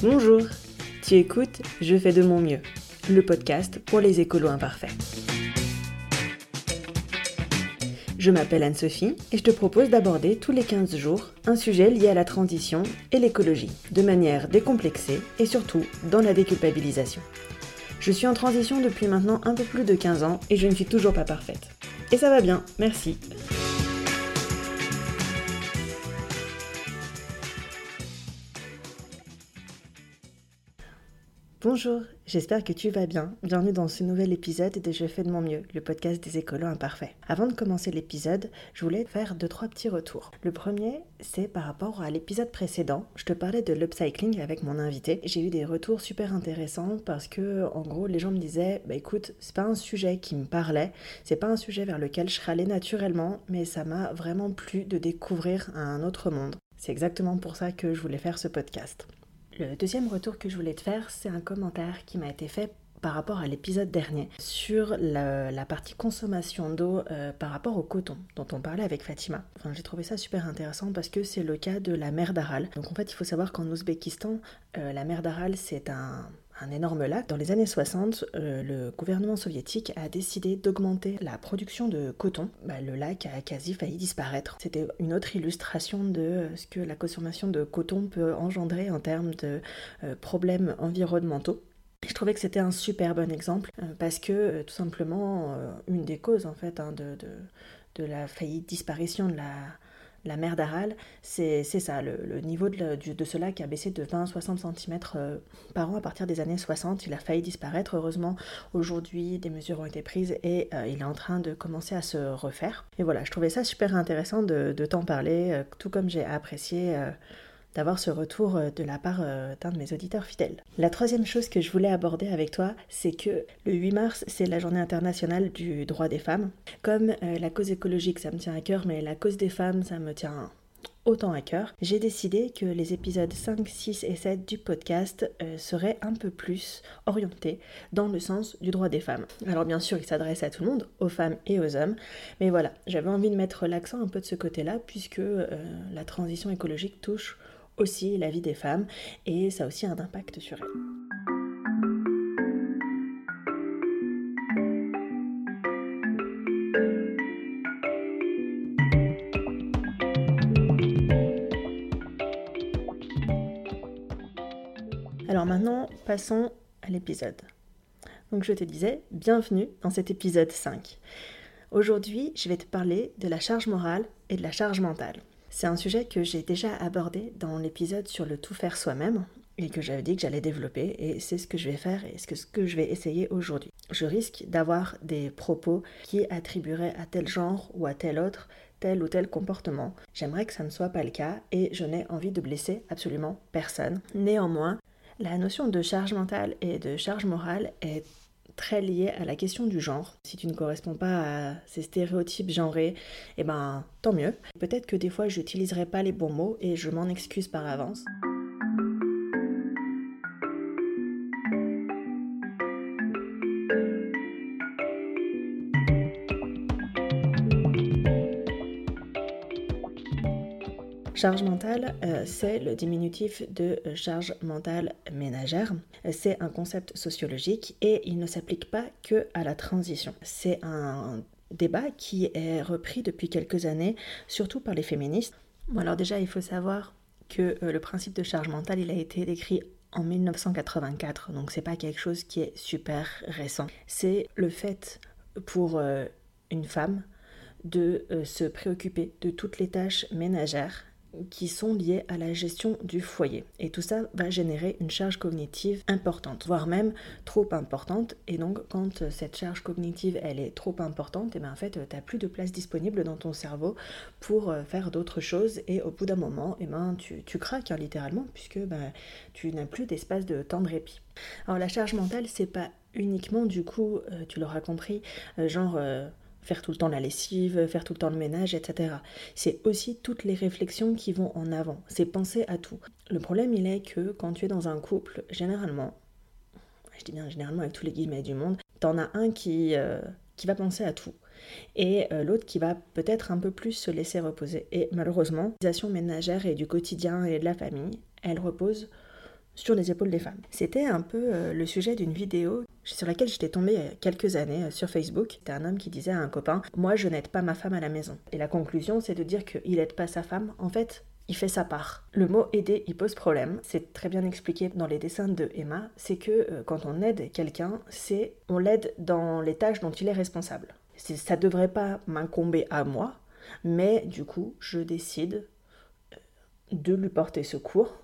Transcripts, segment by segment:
Bonjour, tu écoutes Je fais de mon mieux, le podcast pour les écolos imparfaits. Je m'appelle Anne-Sophie et je te propose d'aborder tous les 15 jours un sujet lié à la transition et l'écologie, de manière décomplexée et surtout dans la déculpabilisation. Je suis en transition depuis maintenant un peu plus de 15 ans et je ne suis toujours pas parfaite. Et ça va bien, merci. Bonjour, j'espère que tu vas bien. Bienvenue dans ce nouvel épisode de Je fais de mon mieux, le podcast des écolos imparfaits. Avant de commencer l'épisode, je voulais faire deux trois petits retours. Le premier, c'est par rapport à l'épisode précédent. Je te parlais de l'upcycling avec mon invité. J'ai eu des retours super intéressants parce que en gros, les gens me disaient "Bah écoute, c'est pas un sujet qui me parlait, c'est pas un sujet vers lequel je râlais naturellement, mais ça m'a vraiment plu de découvrir un autre monde." C'est exactement pour ça que je voulais faire ce podcast. Le deuxième retour que je voulais te faire, c'est un commentaire qui m'a été fait par rapport à l'épisode dernier sur la, partie consommation d'eau euh, par rapport au coton dont on parlait avec Fatima. J'ai trouvé ça super intéressant parce que c'est le cas de la mer d'Aral. Donc en fait, il faut savoir qu'en Ouzbékistan, euh, la mer d'Aral, c'est un, un énorme lac. Dans les années 60, euh, le gouvernement soviétique a décidé d'augmenter la production de coton. Bah, le lac a quasi failli disparaître. C'était une autre illustration de ce que la consommation de coton peut engendrer en termes de euh, problèmes environnementaux. Je trouvais que c'était un super bon exemple euh, parce que tout simplement une des causes en fait hein, de, la faillite disparition de la, la mer d'Aral, c'est ça, le, niveau de, ce lac a baissé de 20 à 60 cm par an à partir des années 60. Il a failli disparaître. Heureusement, aujourd'hui, des mesures ont été prises et euh, il est en train de commencer à se refaire. Et voilà, je trouvais ça super intéressant de, t'en parler, euh, tout comme j'ai apprécié euh, d'avoir ce retour euh, de la part euh, d'un de mes auditeurs fidèles. La troisième chose que je voulais aborder avec toi, c'est que le 8 mars, c'est la journée internationale du droit des femmes. Comme euh, la cause écologique, ça me tient à cœur, mais la cause des femmes, ça me tient autant à cœur, j'ai décidé que les épisodes 5, 6 et 7 du podcast seraient un peu plus orientés dans le sens du droit des femmes. Alors bien sûr, il s'adresse à tout le monde, aux femmes et aux hommes, mais voilà, j'avais envie de mettre l'accent un peu de ce côté-là, puisque la transition écologique touche aussi la vie des femmes et ça a aussi un impact sur elles. Alors maintenant, passons à l'épisode. Donc je te disais, bienvenue dans cet épisode 5. Aujourd'hui, je vais te parler de la charge morale et de la charge mentale. C'est un sujet que j'ai déjà abordé dans l'épisode sur le tout faire soi-même et que j'avais dit que j'allais développer et c'est ce que je vais faire et ce que, je vais essayer aujourd'hui. Je risque d'avoir des propos qui attribueraient à tel genre ou à tel autre tel ou tel comportement. J'aimerais que ça ne soit pas le cas et je n'ai envie de blesser absolument personne. Néanmoins, la notion de charge mentale et de charge morale est très lié à la question du genre. Si tu ne corresponds pas à ces stéréotypes genrés, eh ben tant mieux. Peut-être que des fois j'utiliserai pas les bons mots et je m'en excuse par avance. Charge mentale, euh, c'est le diminutif de charge mentale ménagère. C'est un concept sociologique et il ne s'applique pas que à la transition. C'est un débat qui est repris depuis quelques années, surtout par les féministes. Alors déjà, il faut savoir que euh, le principe de charge mentale, il a été décrit en 1984, donc c'est pas quelque chose qui est super récent. C'est le fait pour euh, une femme de se préoccuper de toutes les tâches ménagères qui sont liées à la gestion du foyer. Et tout ça va générer une charge cognitive importante, voire même trop importante. Et donc quand cette charge cognitive elle est trop importante, et eh bien en fait tu n'as plus de place disponible dans ton cerveau pour euh, faire d'autres choses. Et au bout d'un moment, et eh ben, tu, craques hein, littéralement puisque ben, tu n'as plus d'espace de temps de répit. Alors la charge mentale, c'est pas uniquement du coup, euh, tu l'auras compris, euh, genre faire tout le temps la lessive, faire tout le temps le ménage, etc. C'est aussi toutes les réflexions qui vont en avant. C'est penser à tout. Le problème, il est que quand tu es dans un couple, généralement, je dis bien généralement avec tous les guillemets du monde, t'en as un qui, euh, qui va penser à tout. Et euh, l'autre qui va peut-être un peu plus se laisser reposer. Et malheureusement, l'organisation ménagère et du quotidien et de la famille, elle repose sur les épaules des femmes. C'était un peu euh, le sujet d'une vidéo sur laquelle j'étais tombée a quelques années euh, sur Facebook. C'était un homme qui disait à un copain Moi, je n'aide pas ma femme à la maison. Et la conclusion, c'est de dire qu'il n'aide pas sa femme. En fait, il fait sa part. Le mot aider, il pose problème. C'est très bien expliqué dans les dessins de Emma. C'est que euh, quand on aide quelqu'un, c'est on l'aide dans les tâches dont il est responsable. Ça ne devrait pas m'incomber à moi, mais du coup, je décide de lui porter secours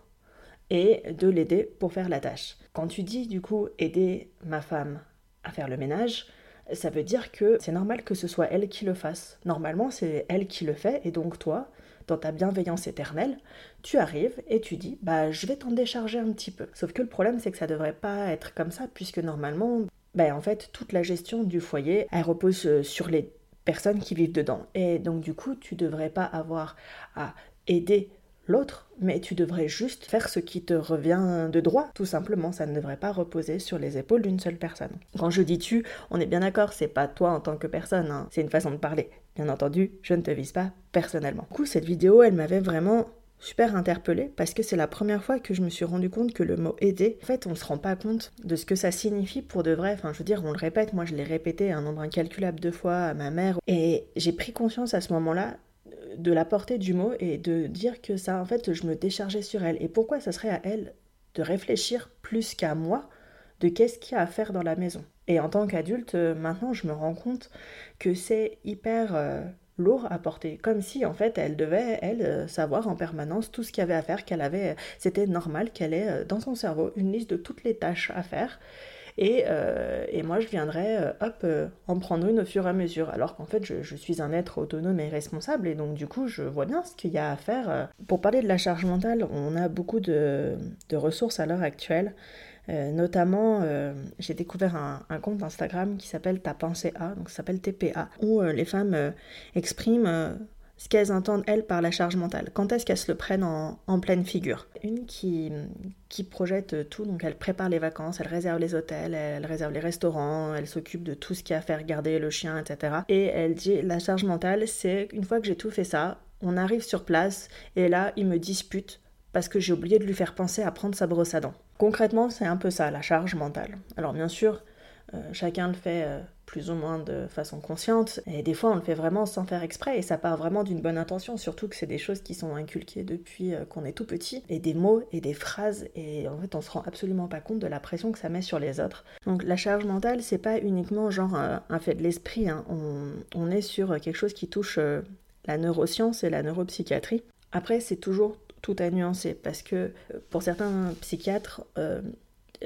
et de l'aider pour faire la tâche. Quand tu dis du coup aider ma femme à faire le ménage, ça veut dire que c'est normal que ce soit elle qui le fasse. Normalement, c'est elle qui le fait et donc toi, dans ta bienveillance éternelle, tu arrives et tu dis bah je vais t'en décharger un petit peu. Sauf que le problème c'est que ça devrait pas être comme ça puisque normalement bah en fait toute la gestion du foyer elle repose euh, sur les personnes qui vivent dedans et donc du coup tu devrais pas avoir à aider l'autre, mais tu devrais juste faire ce qui te revient de droit, tout simplement. Ça ne devrait pas reposer sur les épaules d'une seule personne. Quand je dis tu, on est bien d'accord, c'est pas toi en tant que personne, hein. c'est une façon de parler. Bien entendu, je ne te vise pas personnellement. Du coup, cette vidéo, elle m'avait vraiment super interpellée parce que c'est la première fois que je me suis rendu compte que le mot aider, en fait, on se rend pas compte de ce que ça signifie pour de vrai. Enfin, je veux dire, on le répète, moi je l'ai répété un nombre incalculable de fois à ma mère et j'ai pris conscience à ce moment-là de la portée du mot et de dire que ça, en fait, je me déchargeais sur elle. Et pourquoi ça serait à elle de réfléchir plus qu'à moi de qu'est-ce qu'il y a à faire dans la maison. Et en tant qu'adulte, euh, maintenant, je me rends compte que c'est hyper euh, lourd à porter. Comme si, en fait, elle devait, elle, euh, savoir en permanence tout ce qu'il y avait à faire, qu'elle avait, c'était normal qu'elle ait dans son cerveau une liste de toutes les tâches à faire euh, et, moi, je viendrais, euh, hop, euh, en prendre une au fur et à mesure. Alors qu'en fait, je, suis un être autonome et responsable. Et donc, du coup, je vois bien ce qu'il y a à faire. Pour parler de la charge mentale, on a beaucoup de, ressources à l'heure actuelle. notamment, j'ai découvert un, compte Instagram qui s'appelle Ta pensée A, donc s'appelle TPA, où les femmes expriment ce qu'elles entendent, elles, par la charge mentale. Quand est-ce qu'elles se le prennent en, pleine figure? Une qui, qui projette tout, donc elle prépare les vacances, elle réserve les hôtels, elle réserve les restaurants, elle s'occupe de tout ce qu'il y a à faire, garder le chien, etc. Et elle dit, la charge mentale, c'est une fois que j'ai tout fait ça, on arrive sur place, et là, il me dispute parce que j'ai oublié de lui faire penser à prendre sa brosse à dents. Concrètement, c'est un peu ça, la charge mentale. Alors bien sûr, chacun le fait euh, plus ou moins de façon consciente, et des fois on le fait vraiment sans faire exprès, et ça part vraiment d'une bonne intention, surtout que c'est des choses qui sont inculquées depuis euh, qu'on est tout petit, et des mots et des phrases, et en fait on se rend absolument pas compte de la pression que ça met sur les autres. Donc la charge mentale, c'est pas uniquement genre un fait de l'esprit, hein. on, est sur quelque chose qui touche la neuroscience et la neuropsychiatrie. Après, c'est toujours tout à nuancer parce que pour certains psychiatres,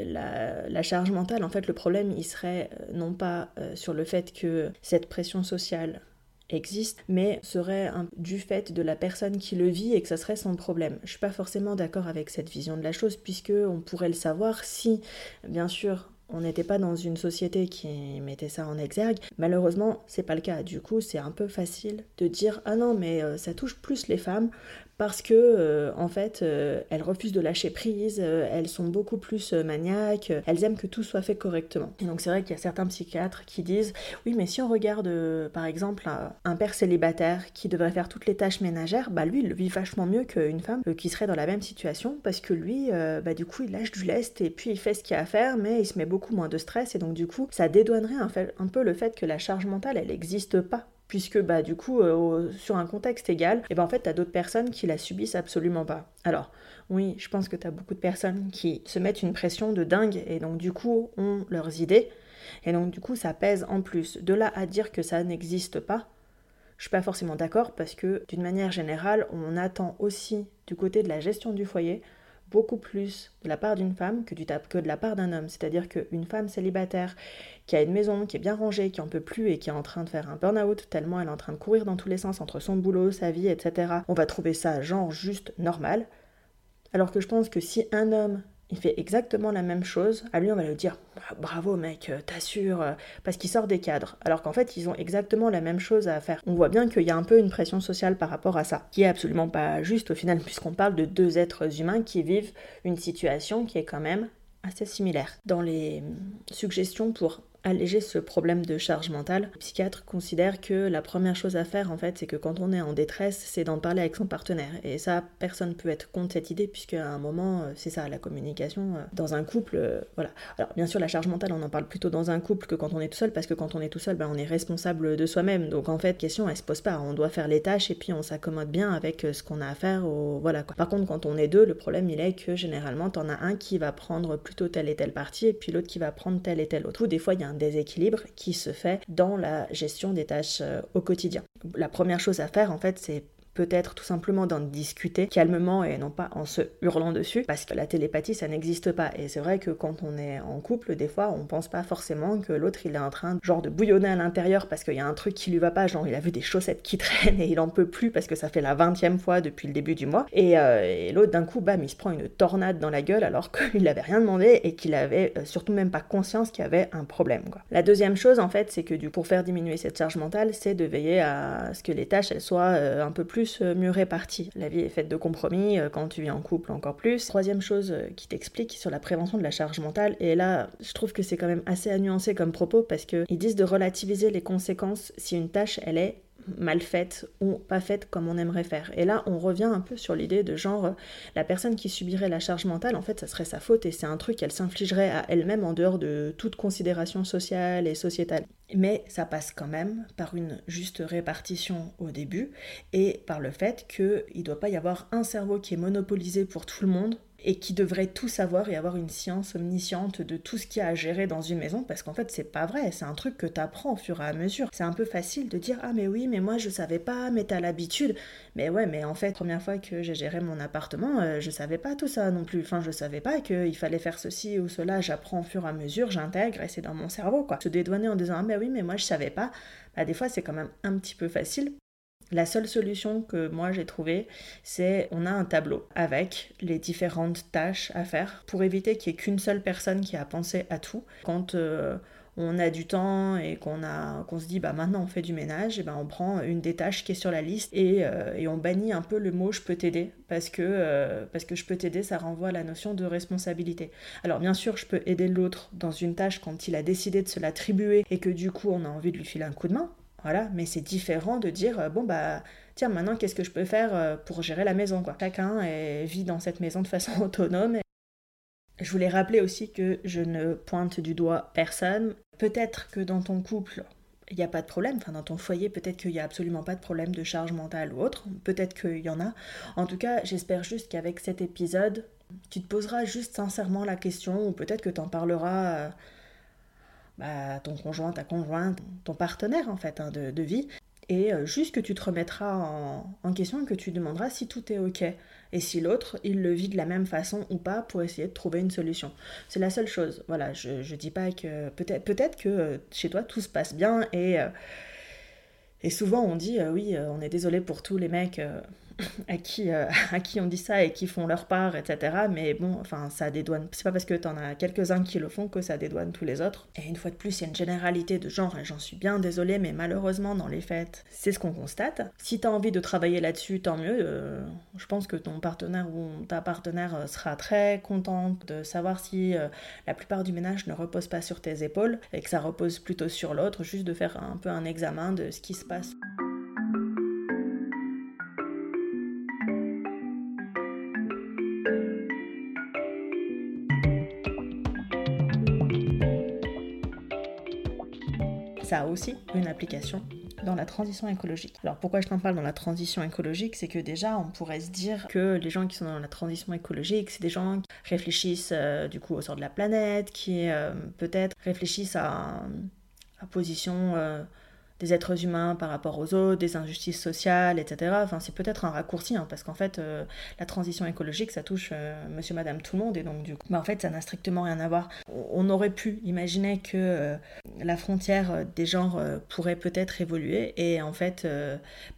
la, charge mentale, en fait, le problème, il serait euh, non pas euh, sur le fait que cette pression sociale existe, mais serait du fait de la personne qui le vit et que ça serait son problème. Je suis pas forcément d'accord avec cette vision de la chose, puisque on pourrait le savoir si, bien sûr, on n'était pas dans une société qui mettait ça en exergue. Malheureusement, c'est pas le cas. Du coup, c'est un peu facile de dire ah non, mais euh, ça touche plus les femmes parce que euh, en fait euh, elles refusent de lâcher prise, elles sont beaucoup plus maniaques, elles aiment que tout soit fait correctement. Et donc c'est vrai qu'il y a certains psychiatres qui disent oui mais si on regarde par exemple un, père célibataire qui devrait faire toutes les tâches ménagères, bah lui il vit vachement mieux qu'une femme qui serait dans la même situation parce que lui bah du coup il lâche du lest et puis il fait ce qu'il a à faire mais il se met beaucoup moins de stress et donc du coup ça dédouanerait un, peu le fait que la charge mentale elle n'existe pas puisque bah du coup euh, sur un contexte égal, et eh ben en fait tu as d'autres personnes qui la subissent absolument pas. Alors oui, je pense que tu as beaucoup de personnes qui se mettent une pression de dingue et donc du coup ont leurs idées et donc du coup ça pèse en plus. De là à dire que ça n'existe pas, je suis pas forcément d'accord parce que d'une manière générale, on attend aussi du côté de la gestion du foyer beaucoup plus de la part d'une femme que, du que de la part d'un homme. C'est-à-dire qu'une femme célibataire qui a une maison, qui est bien rangée, qui en peut plus et qui est en train de faire un burn-out tellement elle est en train de courir dans tous les sens entre son boulot, sa vie, etc., on va trouver ça genre juste normal. Alors que je pense que si un homme il fait exactement la même chose, à lui on va lui dire bah, bravo mec, euh, t'assures, euh, parce qu'il sort des cadres. Alors qu'en fait ils ont exactement la même chose à faire. On voit bien qu'il y a un peu une pression sociale par rapport à ça, qui est absolument pas juste au final, puisqu'on parle de deux êtres humains qui vivent une situation qui est quand même assez similaire. Dans les suggestions pour alléger ce problème de charge mentale, le psychiatre considère que la première chose à faire en fait, c'est que quand on est en détresse, c'est d'en parler avec son partenaire. Et ça, personne peut être contre cette idée puisque à un moment, euh, c'est ça, la communication euh, dans un couple, euh, voilà. Alors bien sûr, la charge mentale, on en parle plutôt dans un couple que quand on est tout seul parce que quand on est tout seul, ben, on est responsable de soi-même. Donc en fait, question, elle se pose pas. On doit faire les tâches et puis on s'accommode bien avec ce qu'on a à faire. Voilà. Par contre, quand on est deux, le problème il est que généralement, t'en as un qui va prendre plutôt telle et telle partie et puis l'autre qui va prendre telle et telle autre. Ou des fois, il y a déséquilibre qui se fait dans la gestion des tâches euh, au quotidien. La première chose à faire, en fait, c'est peut-être tout simplement d'en discuter calmement et non pas en se hurlant dessus, parce que la télépathie, ça n'existe pas. Et c'est vrai que quand on est en couple, des fois, on pense pas forcément que l'autre, il est en train, genre, de bouillonner à l'intérieur parce qu'il y a un truc qui lui va pas, genre, il a vu des chaussettes qui traînent et il en peut plus parce que ça fait la vingtième fois depuis le début du mois. Et, euh, l'autre, d'un coup, bam, il se prend une tornade dans la gueule alors qu'il n'avait rien demandé et qu'il avait euh, surtout même pas conscience qu'il y avait un problème, quoi. La deuxième chose, en fait, c'est que du, pour faire diminuer cette charge mentale, c'est de veiller à ce que les tâches, elles soient euh, un peu plus euh, mieux réparti. La vie est faite de compromis, euh, quand tu vis en couple encore plus. Troisième chose euh, qui t'explique sur la prévention de la charge mentale, et là je trouve que c'est quand même assez à nuancer comme propos parce qu'ils disent de relativiser les conséquences si une tâche elle est mal faite ou pas faite comme on aimerait faire. Et là, on revient un peu sur l'idée de genre, la personne qui subirait la charge mentale, en fait, ça serait sa faute et c'est un truc qu'elle s'infligerait à elle-même en dehors de toute considération sociale et sociétale. Mais ça passe quand même par une juste répartition au début et par le fait qu'il ne doit pas y avoir un cerveau qui est monopolisé pour tout le monde et qui devrait tout savoir et avoir une science omnisciente de tout ce qu'il y a à gérer dans une maison parce qu'en fait c'est pas vrai, c'est un truc que tu apprends au fur et à mesure. C'est un peu facile de dire ah mais oui mais moi je savais pas mais t'as l'habitude. Mais ouais mais en fait première fois que j'ai géré mon appartement euh, je savais pas tout ça non plus. Enfin je savais pas qu'il fallait faire ceci ou cela, j'apprends au fur et à mesure, j'intègre et c'est dans mon cerveau quoi. Se dédouaner en disant ah mais oui mais moi je savais pas, bah des fois c'est quand même un petit peu facile la seule solution que moi j'ai trouvée, c'est on a un tableau avec les différentes tâches à faire pour éviter qu'il n'y ait qu'une seule personne qui a pensé à tout. Quand euh, on a du temps et qu'on se dit bah maintenant on fait du ménage, et ben on prend une des tâches qui est sur la liste et, euh, on bannit un peu le mot je peux t'aider parce que euh, parce que je peux t'aider ça renvoie à la notion de responsabilité. Alors bien sûr je peux aider l'autre dans une tâche quand il a décidé de se l'attribuer et que du coup on a envie de lui filer un coup de main voilà, mais c'est différent de dire euh, bon bah tiens maintenant qu'est-ce que je peux faire euh, pour gérer la maison quoi? Chacun vit dans cette maison de façon autonome. Je voulais rappeler aussi que je ne pointe du doigt personne. Peut-être que dans ton couple il n'y a pas de problème, enfin dans ton foyer peut-être qu'il n'y a absolument pas de problème de charge mentale ou autre, peut-être qu'il y en a. En tout cas, j'espère juste qu'avec cet épisode, tu te poseras juste sincèrement la question, ou peut-être que tu en parleras euh, bah, ton conjoint, ta conjointe, ton partenaire en fait hein, de, vie. Et euh, juste que tu te remettras en, question et que tu demanderas si tout est ok. Et si l'autre, il le vit de la même façon ou pas pour essayer de trouver une solution. C'est la seule chose. Voilà, je, je dis pas que. Peut-être peut que euh, chez toi tout se passe bien et. Euh, et souvent on dit oui, on est désolé pour tous les mecs à qui, euh, à qui on dit ça et qui font leur part, etc. Mais bon, enfin, ça dédouane. C'est pas parce que t'en as quelques-uns qui le font que ça dédouane tous les autres. Et une fois de plus, il y a une généralité de genre, et j'en suis bien désolée, mais malheureusement, dans les fêtes, c'est ce qu'on constate. Si t'as envie de travailler là-dessus, tant mieux. Euh, je pense que ton partenaire ou ta partenaire euh, sera très contente de savoir si la plupart du ménage ne repose pas sur tes épaules et que ça repose plutôt sur l'autre, juste de faire un peu un examen de ce qui se passe. Ça a aussi une application dans la transition écologique. Alors pourquoi je t'en parle dans la transition écologique? C'est que déjà on pourrait se dire que les gens qui sont dans la transition écologique, c'est des gens qui réfléchissent euh, du coup au sort de la planète, qui euh, peut-être réfléchissent à, à position euh, des êtres humains par rapport aux autres, des injustices sociales, etc. Enfin, c'est peut-être un raccourci, hein, parce qu'en fait, euh, la transition écologique, ça touche euh, monsieur, madame, tout le monde, et donc du coup, bah, en fait, ça n'a strictement rien à voir. On aurait pu imaginer que euh, la frontière des genres pourrait peut-être évoluer, et en fait,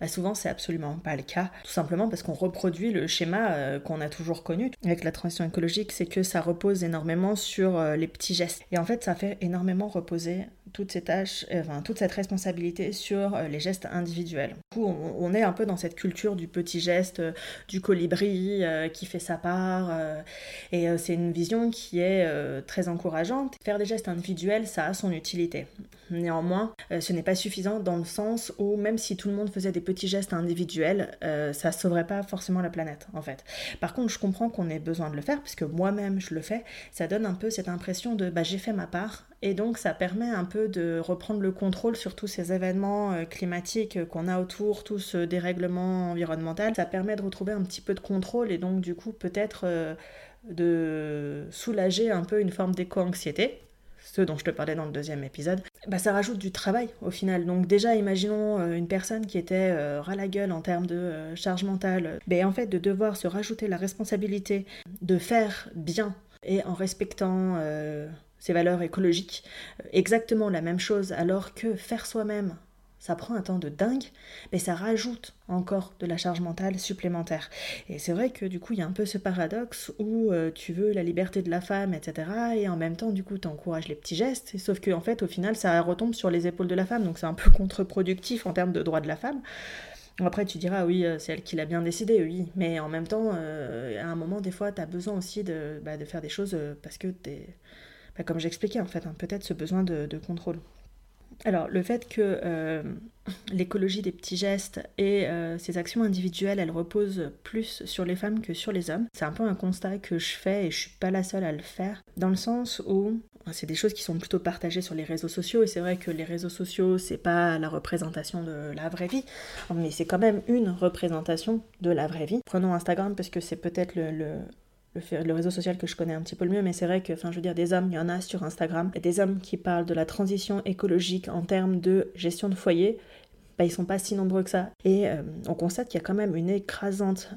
bah, souvent, c'est absolument pas le cas, tout simplement parce qu'on reproduit le schéma qu'on a toujours connu avec la transition écologique, c'est que ça repose énormément sur les petits gestes. Et en fait, ça fait énormément reposer toutes ces tâches, enfin, toute cette responsabilité sur euh, les gestes individuels. On, est un peu dans cette culture du petit geste, du colibri qui fait sa part. et c'est une vision qui est très encourageante. Faire des gestes individuels, ça a son utilité. Néanmoins, ce n'est pas suffisant dans le sens où même si tout le monde faisait des petits gestes individuels, ça sauverait pas forcément la planète en fait. Par contre, je comprends qu'on ait besoin de le faire, puisque moi-même je le fais. Ça donne un peu cette impression de bah, j'ai fait ma part, et donc ça permet un peu de reprendre le contrôle sur tous ces événements euh, climatiques qu'on a autour, tout ce dérèglement environnemental. Ça permet de retrouver un petit peu de contrôle et donc du coup peut-être euh, de soulager un peu une forme d'éco-anxiété ce dont je te parlais dans le deuxième épisode, bah ça rajoute du travail au final. Donc déjà, imaginons euh, une personne qui était ras la gueule en termes de charge mentale, mais en fait de devoir se rajouter la responsabilité de faire bien et en respectant ses valeurs écologiques, euh, exactement la même chose, alors que faire soi-même, ça prend un temps de dingue, mais ça rajoute encore de la charge mentale supplémentaire. Et c'est vrai que du coup, il y a un peu ce paradoxe où euh, tu veux la liberté de la femme, etc. Et en même temps, du coup, tu encourages les petits gestes. sauf que, en fait, au final, ça retombe sur les épaules de la femme. Donc c'est un peu contre-productif en termes de droits de la femme. Après, tu diras, oui, euh, c'est elle qui l'a bien décidé, oui. Mais en même temps, à un moment, des fois, tu as besoin aussi de, bah, de, faire des choses parce que tu es bah, comme j'expliquais en fait, hein, peut-être ce besoin de, contrôle. Alors le fait que euh, l'écologie des petits gestes et euh, ces actions individuelles, elles reposent plus sur les femmes que sur les hommes, c'est un peu un constat que je fais et je suis pas la seule à le faire, dans le sens où c'est des choses qui sont plutôt partagées sur les réseaux sociaux et c'est vrai que les réseaux sociaux c'est pas la représentation de la vraie vie mais c'est quand même une représentation de la vraie vie prenons Instagram parce que c'est peut-être le, réseau social que je connais un petit peu le mieux, mais c'est vrai que, enfin, je veux dire, des hommes, il y en a sur Instagram, et des hommes qui parlent de la transition écologique en termes de gestion de foyer, bah, ils sont pas si nombreux que ça. Et euh, on constate qu'il y a quand même une écrasante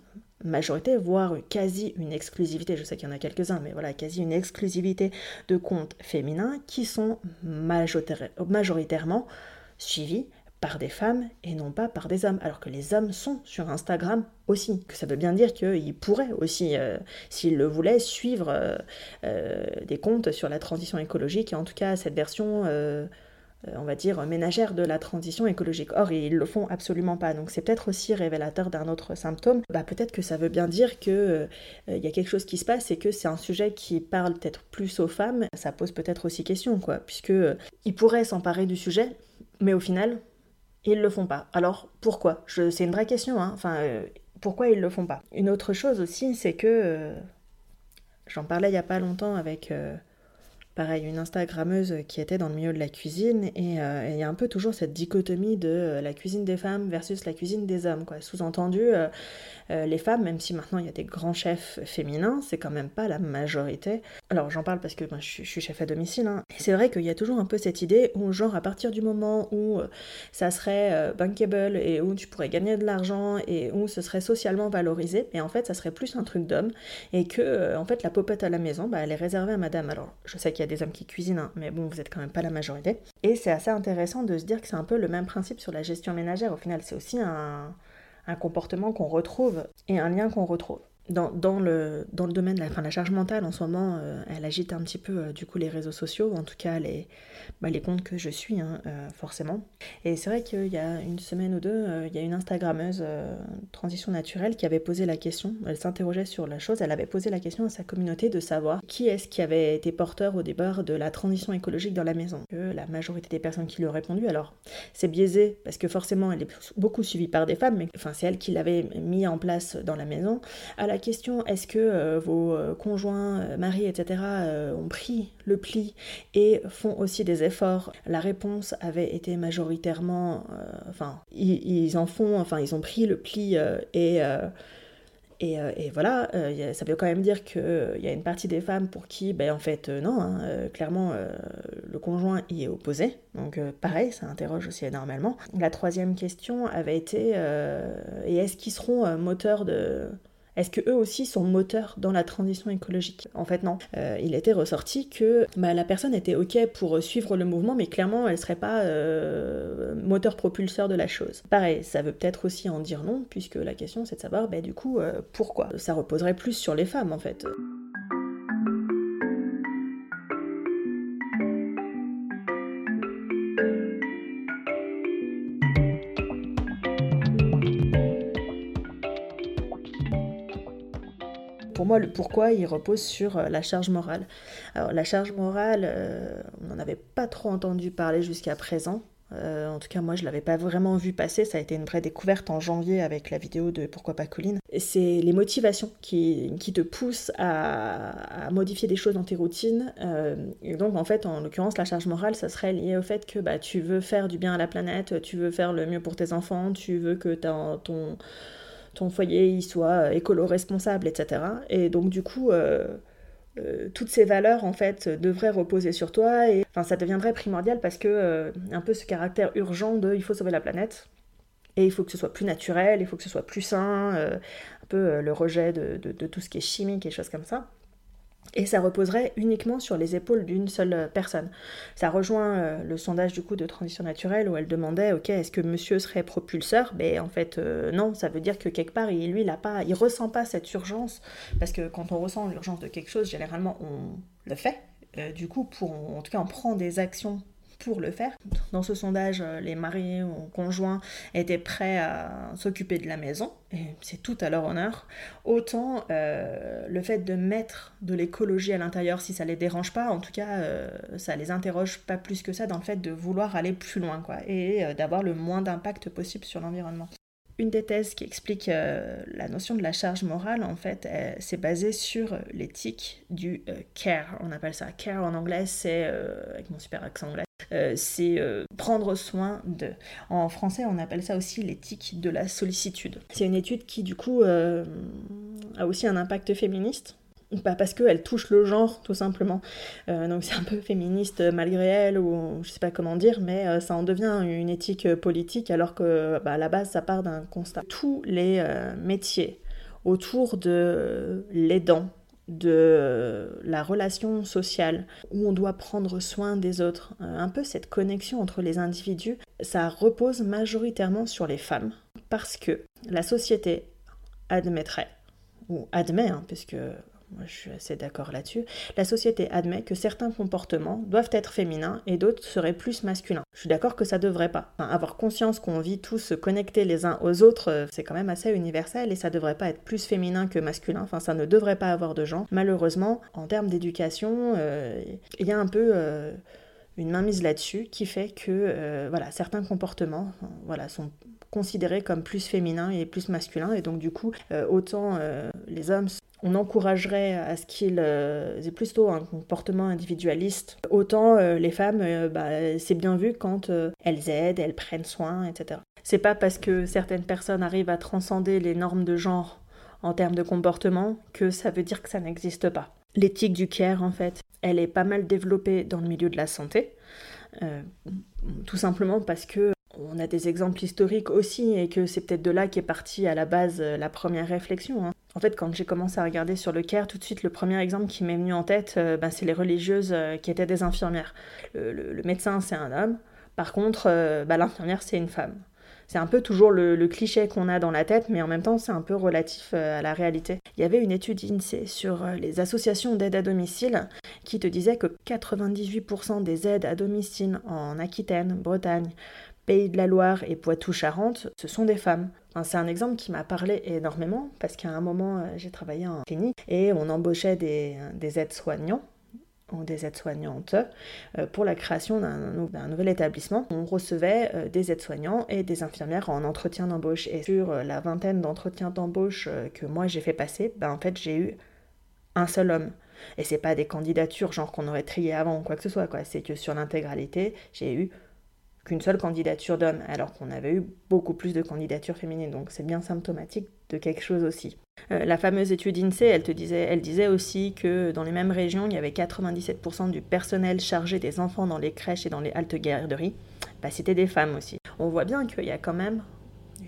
majorité, voire quasi une exclusivité, je sais qu'il y en a quelques-uns, mais voilà, quasi une exclusivité de comptes féminins qui sont majoritairement suivis par des femmes et non pas par des hommes, alors que les hommes sont sur Instagram aussi, que ça veut bien dire qu'ils pourraient aussi, euh, s'ils le voulaient, suivre euh, euh, des comptes sur la transition écologique, et en tout cas cette version, on va dire, ménagère de la transition écologique. Or, ils le font absolument pas, donc c'est peut-être aussi révélateur d'un autre symptôme. Bah, peut-être que ça veut bien dire qu'il il y a quelque chose qui se passe et que c'est un sujet qui parle peut-être plus aux femmes. Ça pose peut-être aussi question, quoi, puisque ils pourraient s'emparer du sujet, mais au final, ils le font pas. Alors pourquoi? C'est une vraie question. Hein. Enfin, euh, pourquoi ils le font pas? Une autre chose aussi, c'est que euh, j'en parlais il y a pas longtemps avec euh, pareil, une Instagrammeuse qui était dans le milieu de la cuisine, et euh, il y a un peu toujours cette dichotomie de euh, la cuisine des femmes versus la cuisine des hommes. Quoi. Sous-entendu, euh, les femmes, même si maintenant il y a des grands chefs féminins, c'est quand même pas la majorité. Alors j'en parle parce que ben, je, suis chef à domicile, hein. et c'est vrai qu'il y a toujours un peu cette idée où, genre, à partir du moment où ça serait bankable et où tu pourrais gagner de l'argent et où ce serait socialement valorisé, et en fait ça serait plus un truc d'homme, et que en fait la popette à la maison, bah, elle est réservée à madame. Alors je sais qu'il y a des hommes qui cuisinent, hein, mais bon, vous êtes quand même pas la majorité. Et c'est assez intéressant de se dire que c'est un peu le même principe sur la gestion ménagère. Au final, c'est aussi un comportement qu'on retrouve et un lien qu'on retrouve dans, le, dans le domaine la, fin, la charge mentale, en ce moment, euh, elle agite un petit peu euh, du coup les réseaux sociaux, en tout cas les, bah, les comptes que je suis, hein, euh, forcément. Et c'est vrai qu'il y a une semaine ou deux, il y a une Instagrammeuse transition naturelle qui avait posé la question, elle s'interrogeait sur la chose, elle avait posé la question à sa communauté de savoir qui est-ce qui avait été porteur au départ de la transition écologique dans la maison. Que la majorité des personnes qui lui ont répondu, alors c'est biaisé parce que forcément elle est beaucoup suivie par des femmes, mais enfin c'est elle qui l'avait mis en place dans la maison. Question est-ce que euh, vos euh, conjoints, euh, maris, etc. ont pris le pli et font aussi des efforts, la réponse avait été majoritairement, enfin, ils, en font, enfin, ils ont pris le pli et et, voilà, ça veut quand même dire qu'il y a une partie des femmes pour qui, ben, en fait, non, hein, clairement, le conjoint y est opposé. Donc pareil, ça interroge aussi énormément. La troisième question avait été, et est-ce qu'ils seront moteurs de, est-ce que eux aussi sont moteurs dans la transition écologique? En fait, non. Euh, il était ressorti que bah, la personne était ok pour suivre le mouvement, mais clairement, elle serait pas euh, moteur propulseur de la chose. Pareil, ça veut peut-être aussi en dire non, puisque la question c'est de savoir, bah, du coup, euh, pourquoi? Ça reposerait plus sur les femmes, en fait. Le pourquoi, il repose sur la charge morale. Alors la charge morale, on n'en avait pas trop entendu parler jusqu'à présent. Euh, en tout cas, moi, je l'avais pas vraiment vu passer. Ça a été une vraie découverte en janvier avec la vidéo de Pourquoi pas Colline. C'est les motivations qui, te poussent à, modifier des choses dans tes routines. Euh, et donc, en fait, en l'occurrence, la charge morale, ça serait lié au fait que bah, tu veux faire du bien à la planète, tu veux faire le mieux pour tes enfants, tu veux que ton, ton foyer il soit écolo-responsable, etc. Et donc, du coup... Euh, euh, toutes ces valeurs en fait devraient reposer sur toi et ça deviendrait primordial parce que euh, un peu ce caractère urgent de il faut sauver la planète et il faut que ce soit plus naturel, il faut que ce soit plus sain, un peu le rejet de, de, tout ce qui est chimique et choses comme ça et ça reposerait uniquement sur les épaules d'une seule personne. Ça rejoint euh, le sondage du coup de transition naturelle où elle demandait ok est-ce que monsieur serait propulseur? Mais en fait euh, non, ça veut dire que quelque part il, lui il a pas, il ressent pas cette urgence parce que quand on ressent l'urgence de quelque chose généralement on le fait. Euh, du coup pour en tout cas on prend des actions le faire. Dans ce sondage, euh, les maris ou conjoints étaient prêts à s'occuper de la maison, et c'est tout à leur honneur. Autant euh, le fait de mettre de l'écologie à l'intérieur, si ça les dérange pas, en tout cas, euh, ça les interroge pas plus que ça dans le fait de vouloir aller plus loin, quoi, et d'avoir le moins d'impact possible sur l'environnement. Une des thèses qui explique la notion de la charge morale, en fait, c'est basée sur l'éthique du care. On appelle ça care en anglais, c'est, avec mon super accent anglais, euh, c'est euh, prendre soin de. En français, on appelle ça aussi l'éthique de la sollicitude. C'est une étude qui, du coup, euh, a aussi un impact féministe. Pas parce qu'elle touche le genre, tout simplement. donc c'est un peu féministe malgré elle, ou je sais pas comment dire, mais ça en devient une éthique politique, alors que bah, à la base, ça part d'un constat. Tous les métiers autour de l'aidant, de la relation sociale où on doit prendre soin des autres, euh, un peu cette connexion entre les individus, ça repose majoritairement sur les femmes parce que la société admettrait, ou admet, hein, puisque je suis assez d'accord là-dessus. La société admet que certains comportements doivent être féminins et d'autres seraient plus masculins. Je suis d'accord que ça devrait pas. avoir conscience qu'on vit tous connectés les uns aux autres, euh, c'est quand même assez universel et ça devrait pas être plus féminin que masculin. Enfin, ça ne devrait pas avoir de genre. Malheureusement, en termes d'éducation, euh, il y a un peu euh, une mainmise là-dessus qui fait que voilà, certains comportements voilà, sont considérés comme plus féminins et plus masculins et donc du coup autant les hommes on encouragerait à ce qu'ils euh, aient plutôt un comportement individualiste. Autant euh, les femmes, euh, bah, c'est bien vu quand elles aident, elles prennent soin, etc. C'est pas parce que certaines personnes arrivent à transcender les normes de genre en termes de comportement que ça veut dire que ça n'existe pas. L'éthique du care, en fait, elle est pas mal développée dans le milieu de la santé, tout simplement parce que on a des exemples historiques aussi et que c'est peut-être de là qu'est partie à la base la première réflexion. Hein. En fait, quand j'ai commencé à regarder sur le CARE, tout de suite, le premier exemple qui m'est venu en tête, euh, ben, c'est les religieuses euh, qui étaient des infirmières. Le, médecin, c'est un homme. Par contre, euh, ben, l'infirmière, c'est une femme. C'est un peu toujours le, cliché qu'on a dans la tête, mais en même temps, c'est un peu relatif à la réalité. Il y avait une étude INSEE sur les associations d'aide à domicile qui te disait que 98% des aides à domicile en Aquitaine, Bretagne, Pays de la Loire et Poitou-Charentes, ce sont des femmes. c'est un exemple qui m'a parlé énormément parce qu'à un moment, euh, j'ai travaillé en clinique et on embauchait des, aides-soignants ou des aides-soignantes euh, pour la création d'un nouvel établissement. On recevait euh, des aides-soignants et des infirmières en entretien d'embauche. Et sur la vingtaine d'entretiens d'embauche que moi j'ai fait passer, ben, en fait j'ai eu un seul homme. Et c'est pas des candidatures genre qu'on aurait trié avant ou quoi que ce soit, quoi. C'est que sur l'intégralité, j'ai eu qu'une seule candidature d'homme, alors qu'on avait eu beaucoup plus de candidatures féminines. Donc c'est bien symptomatique de quelque chose aussi. Euh, la fameuse étude INSEE, elle, te disait, elle disait aussi que dans les mêmes régions, il y avait 97% du personnel chargé des enfants dans les crèches et dans les haltes garderies. Bah, c'était des femmes aussi. On voit bien qu'il y a quand même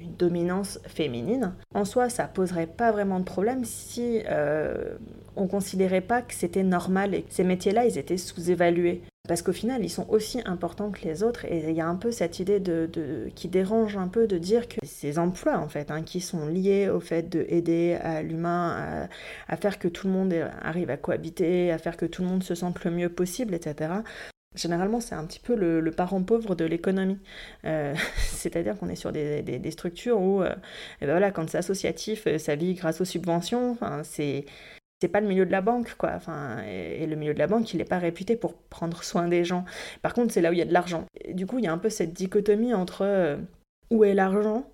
une dominance féminine. En soi, ça poserait pas vraiment de problème si euh, on considérait pas que c'était normal et que ces métiers-là, ils étaient sous-évalués. Parce qu'au final, ils sont aussi importants que les autres. Et il y a un peu cette idée de, qui dérange un peu de dire que ces emplois, en fait, hein, qui sont liés au fait d'aider à l'humain à, faire que tout le monde arrive à cohabiter, à faire que tout le monde se sente le mieux possible, etc., Généralement, c'est un petit peu le, parent pauvre de l'économie. Euh, c'est-à-dire qu'on est sur des, structures où, euh, ben voilà, quand c'est associatif, ça vit grâce aux subventions. Enfin, c'est c'est pas le milieu de la banque, quoi. Enfin, et, le milieu de la banque, il n'est pas réputé pour prendre soin des gens. Par contre, c'est là où il y a de l'argent. Du coup, il y a un peu cette dichotomie entre où est l'argent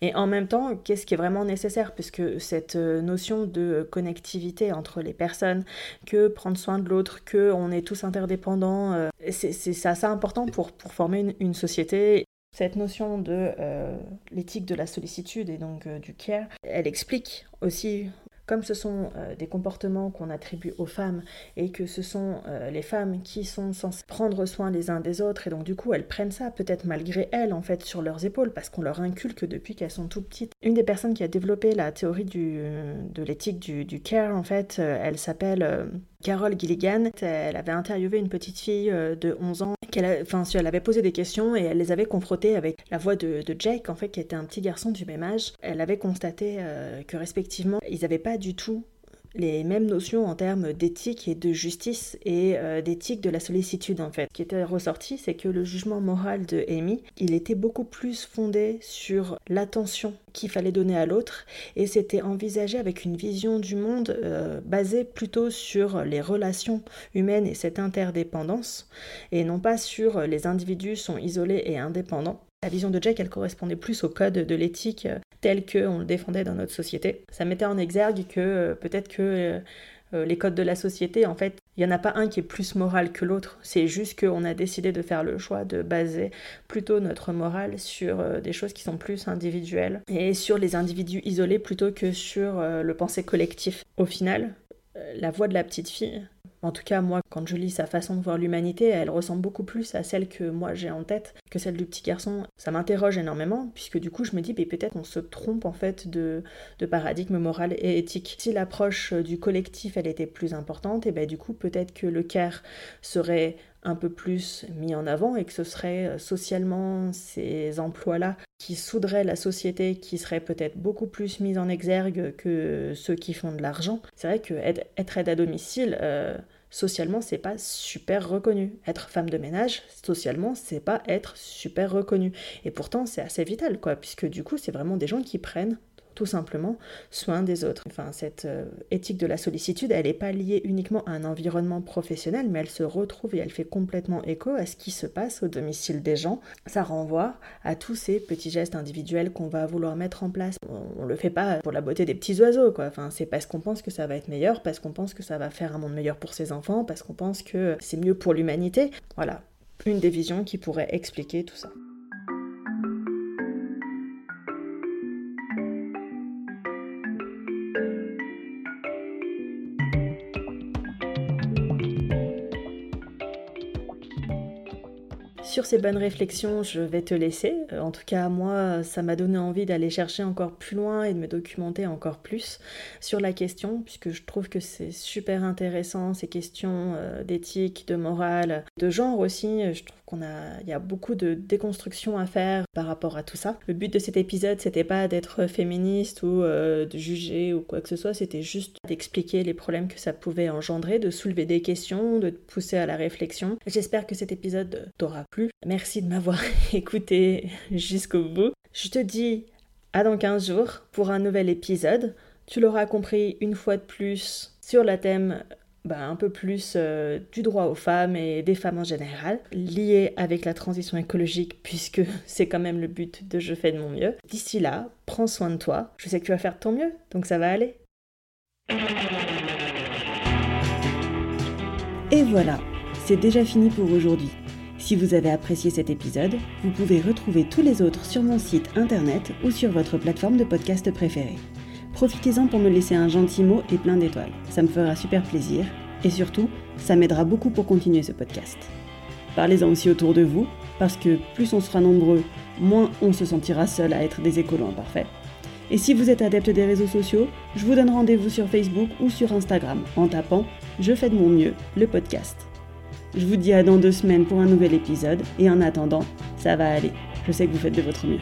et en même temps, qu'est-ce qui est vraiment nécessaire? Puisque cette euh, notion de connectivité entre les personnes, que prendre soin de l'autre, que on est tous interdépendants, euh, c'est assez important pour, former une, société. Cette notion de euh, l'éthique de la sollicitude et donc du care, elle explique aussi comme ce sont euh, des comportements qu'on attribue aux femmes et que ce sont euh, les femmes qui sont censées prendre soin les uns des autres et donc du coup elles prennent ça peut-être malgré elles en fait sur leurs épaules parce qu'on leur inculque depuis qu'elles sont tout petites. Une des personnes qui a développé la théorie de l'éthique du, du, care en fait, euh, elle s'appelle Carole Gilligan. Elle avait interviewé une petite fille de 11 ans enfin, elle avait posé des questions et elle les avait confrontées avec la voix de, Jake, en fait, qui était un petit garçon du même âge. Elle avait constaté euh, que respectivement, ils n'avaient pas du tout les mêmes notions en termes d'éthique et de justice et euh, d'éthique de la sollicitude en fait. Ce qui était ressorti, c'est que le jugement moral de Amy, il était beaucoup plus fondé sur l'attention qu'il fallait donner à l'autre et c'était envisagé avec une vision du monde euh, basée plutôt sur les relations humaines et cette interdépendance et non pas sur les individus sont isolés et indépendants. La vision de Jack, elle correspondait plus au code de l'éthique euh, tel qu'on le défendait dans notre société. Ça mettait en exergue que euh, peut-être que euh, les codes de la société, en fait, il n'y en a pas un qui est plus moral que l'autre. C'est juste qu'on a décidé de faire le choix de baser plutôt notre morale sur des choses qui sont plus individuelles et sur les individus isolés plutôt que sur le pensée collectif. Au final, la voix de la petite fille, en tout cas, moi, quand je lis sa façon de voir l'humanité, elle ressemble beaucoup plus à celle que moi j'ai en tête que celle du petit garçon. Ça m'interroge énormément, puisque du coup, je me dis, peut-être on se trompe en fait de, paradigme moral et éthique. Si l'approche du collectif, elle était plus importante, et ben du coup, peut-être que le care serait un peu plus mis en avant et que ce serait euh, socialement ces emplois-là qui la société, qui seraient peut-être beaucoup plus mis en exergue que ceux qui font de l'argent. C'est vrai que être aide à domicile, euh, socialement, c'est pas super reconnu. Être femme de ménage, socialement, c'est pas être super reconnu. Et pourtant, c'est assez vital, quoi, puisque du coup, c'est vraiment des gens qui prennent tout simplement soin des autres. Enfin, cette euh, éthique de la sollicitude, elle n'est pas liée uniquement à un environnement professionnel, mais elle se retrouve et elle fait complètement écho à ce qui se passe au domicile des gens. Ça renvoie à tous ces petits gestes individuels qu'on va vouloir mettre en place. On, ne le fait pas pour la beauté des petits oiseaux, quoi. Enfin, c'est parce qu'on pense que ça va être meilleur, parce qu'on pense que ça va faire un monde meilleur pour ses enfants, parce qu'on pense que c'est mieux pour l'humanité. Voilà, une des visions qui pourrait expliquer tout ça. Sur ces bonnes réflexions, je vais te laisser. Euh, en tout cas, moi, ça m'a donné envie d'aller chercher encore plus loin et de me documenter encore plus sur la question, puisque je trouve que c'est super intéressant, ces questions euh, d'éthique, de morale, de genre aussi. Il y a beaucoup de déconstruction à faire par rapport à tout ça. Le but de cet épisode, c'était pas d'être féministe ou euh, de juger ou quoi que ce soit, c'était juste d'expliquer les problèmes que ça pouvait engendrer, de soulever des questions, de te pousser à la réflexion. J'espère que cet épisode t'aura plu Merci de m'avoir écouté jusqu'au bout. Je te dis à dans 15 jours pour un nouvel épisode. Tu l'auras compris une fois de plus sur le thème bah, un peu plus euh, du droit aux femmes et des femmes en général, lié avec la transition écologique, puisque c'est quand même le but de Je fais de mon mieux. D'ici là, prends soin de toi. Je sais que tu vas faire de ton mieux, donc ça va aller. Et voilà, c'est déjà fini pour aujourd'hui. Si vous avez apprécié cet épisode, vous pouvez retrouver tous les autres sur mon site internet ou sur votre plateforme de podcast préférée. Profitez-en pour me laisser un gentil mot et plein d'étoiles. Ça me fera super plaisir et surtout, ça m'aidera beaucoup pour continuer ce podcast. Parlez-en aussi autour de vous, parce que plus on sera nombreux, moins on se sentira seul à être des écolos imparfaits. Et si vous êtes adepte des réseaux sociaux, je vous donne rendez-vous sur Facebook ou sur Instagram en tapant Je fais de mon mieux, le podcast. Je vous dis à dans deux semaines pour un nouvel épisode et en attendant, ça va aller. Je sais que vous faites de votre mieux.